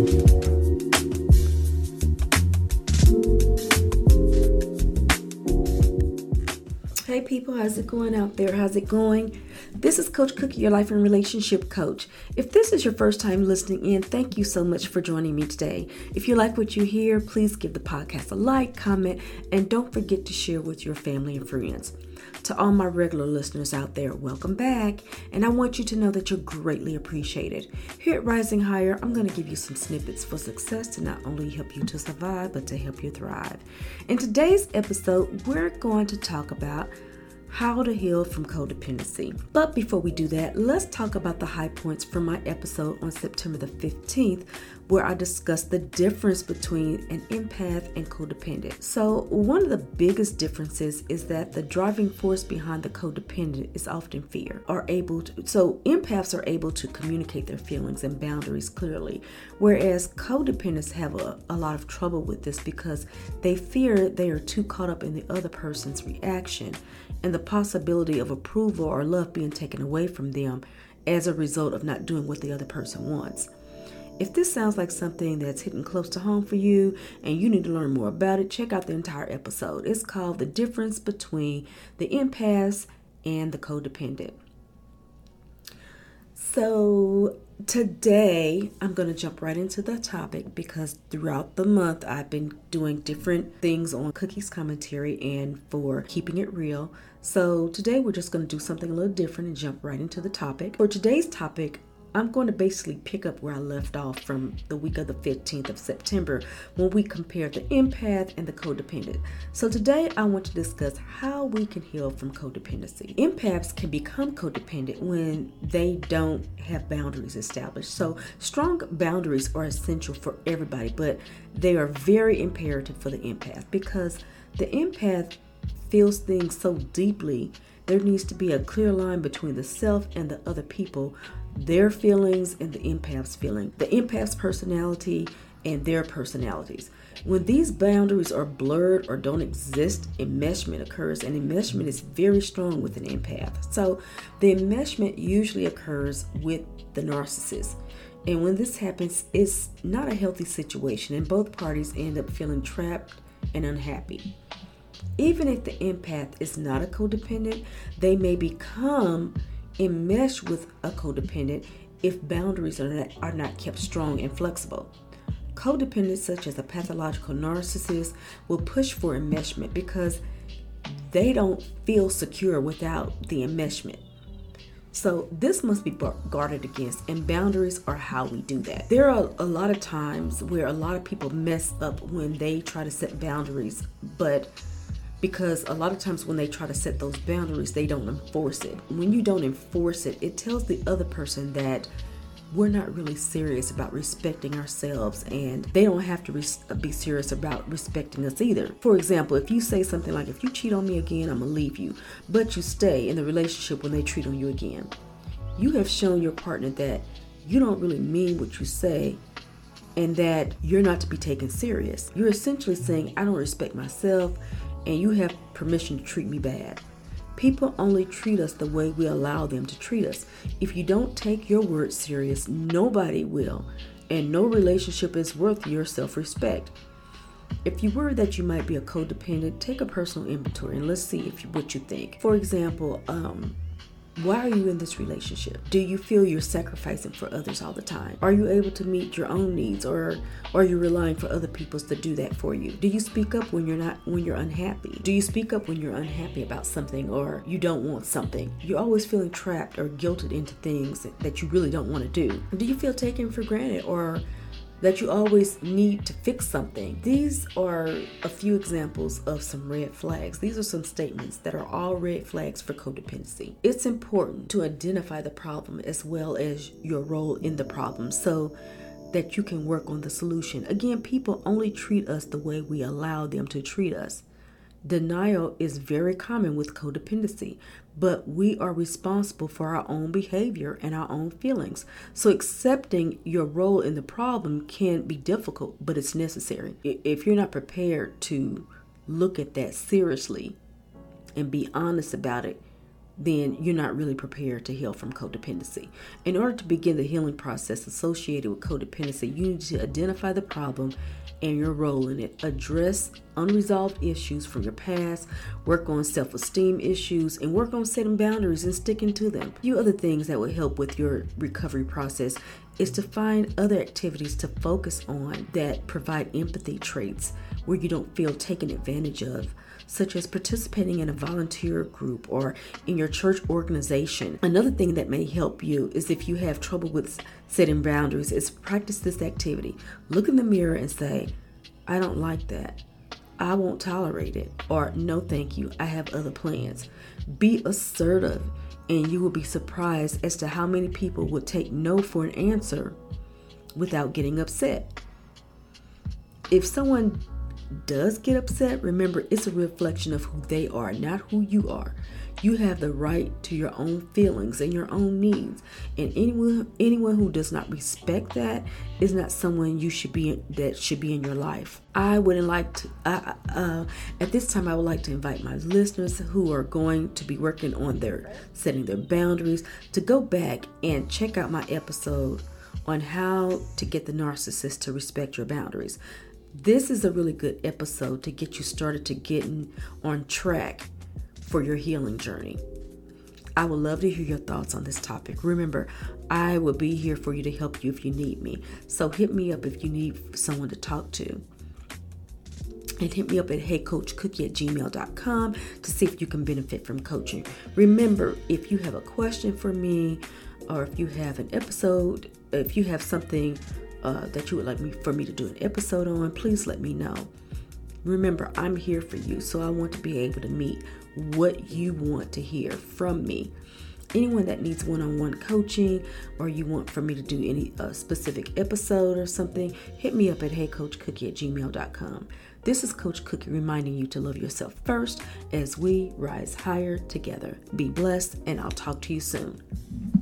Hey people, how's it going out there? How's it going? This is Coach Cookie, your life and relationship coach. If this is your first time listening in, thank you so much for joining me today. If you like what you hear, please give the podcast a like, comment, and don't forget to share with your family and friends. To all my regular listeners out there, welcome back. And I want you to know that you're greatly appreciated. Here at Rising Higher, I'm going to give you some snippets for success to not only help you to survive, but to help you thrive. In today's episode, we're going to talk about how to heal from codependency. But before we do that, let's talk about the high points from my episode on September the 15th, where I discussed the difference between an empath and codependent. So, one of the biggest differences is that the driving force behind the codependent is often fear. Are able to so empaths are able to communicate their feelings and boundaries clearly, whereas codependents have a, a lot of trouble with this because they fear they are too caught up in the other person's reaction and the possibility of approval or love being taken away from them as a result of not doing what the other person wants. If this sounds like something that's hitting close to home for you and you need to learn more about it, check out the entire episode. It's called The Difference Between the Empath and the Codependent. So, today I'm going to jump right into the topic because throughout the month I've been doing different things on Cookies Commentary and for Keeping It Real. So, today we're just going to do something a little different and jump right into the topic. For today's topic, I'm going to basically pick up where I left off from the week of the 15th of September when we compared the empath and the codependent. So today I want to discuss how we can heal from codependency. Empaths can become codependent when they don't have boundaries established. So strong boundaries are essential for everybody, but they are very imperative for the empath because the empath feels things so deeply there needs to be a clear line between the self and the other people their feelings and the empath's feeling, the empath's personality and their personalities. When these boundaries are blurred or don't exist, enmeshment occurs, and enmeshment is very strong with an empath. So, the enmeshment usually occurs with the narcissist. And when this happens, it's not a healthy situation, and both parties end up feeling trapped and unhappy. Even if the empath is not a codependent, they may become enmesh with a codependent if boundaries are not, are not kept strong and flexible. Codependents, such as a pathological narcissist, will push for enmeshment because they don't feel secure without the enmeshment. So, this must be guarded against, and boundaries are how we do that. There are a lot of times where a lot of people mess up when they try to set boundaries, but because a lot of times when they try to set those boundaries, they don't enforce it. When you don't enforce it, it tells the other person that we're not really serious about respecting ourselves and they don't have to res- be serious about respecting us either. For example, if you say something like, if you cheat on me again, I'm gonna leave you, but you stay in the relationship when they cheat on you again, you have shown your partner that you don't really mean what you say and that you're not to be taken serious. You're essentially saying, I don't respect myself and you have permission to treat me bad. People only treat us the way we allow them to treat us. If you don't take your word serious, nobody will, and no relationship is worth your self respect. If you worry that you might be a codependent, take a personal inventory and let's see if you, what you think. For example, um, why are you in this relationship? Do you feel you're sacrificing for others all the time? Are you able to meet your own needs or are you relying for other people to do that for you? Do you speak up when you're not when you're unhappy? Do you speak up when you're unhappy about something or you don't want something? You're always feeling trapped or guilted into things that you really don't want to do. Do you feel taken for granted or that you always need to fix something. These are a few examples of some red flags. These are some statements that are all red flags for codependency. It's important to identify the problem as well as your role in the problem so that you can work on the solution. Again, people only treat us the way we allow them to treat us. Denial is very common with codependency, but we are responsible for our own behavior and our own feelings. So, accepting your role in the problem can be difficult, but it's necessary. If you're not prepared to look at that seriously and be honest about it, then you're not really prepared to heal from codependency. In order to begin the healing process associated with codependency, you need to identify the problem and your role in it. Address unresolved issues from your past, work on self esteem issues, and work on setting boundaries and sticking to them. A few other things that will help with your recovery process is to find other activities to focus on that provide empathy traits where you don't feel taken advantage of such as participating in a volunteer group or in your church organization. Another thing that may help you is if you have trouble with setting boundaries, is practice this activity. Look in the mirror and say, I don't like that. I won't tolerate it. Or, no, thank you. I have other plans. Be assertive, and you will be surprised as to how many people would take no for an answer without getting upset. If someone does get upset, remember it's a reflection of who they are, not who you are. You have the right to your own feelings and your own needs. And anyone anyone who does not respect that is not someone you should be in, that should be in your life. I wouldn't like to uh, uh, at this time I would like to invite my listeners who are going to be working on their setting their boundaries to go back and check out my episode on how to get the narcissist to respect your boundaries. This is a really good episode to get you started to getting on track for your healing journey. I would love to hear your thoughts on this topic. Remember, I will be here for you to help you if you need me. So hit me up if you need someone to talk to. And hit me up at heycoachcookie at gmail.com to see if you can benefit from coaching. Remember, if you have a question for me, or if you have an episode, if you have something uh, that you would like me for me to do an episode on, please let me know. Remember, I'm here for you, so I want to be able to meet what you want to hear from me. Anyone that needs one on one coaching or you want for me to do any uh, specific episode or something, hit me up at heycoachcookie at gmail.com. This is Coach Cookie reminding you to love yourself first as we rise higher together. Be blessed, and I'll talk to you soon.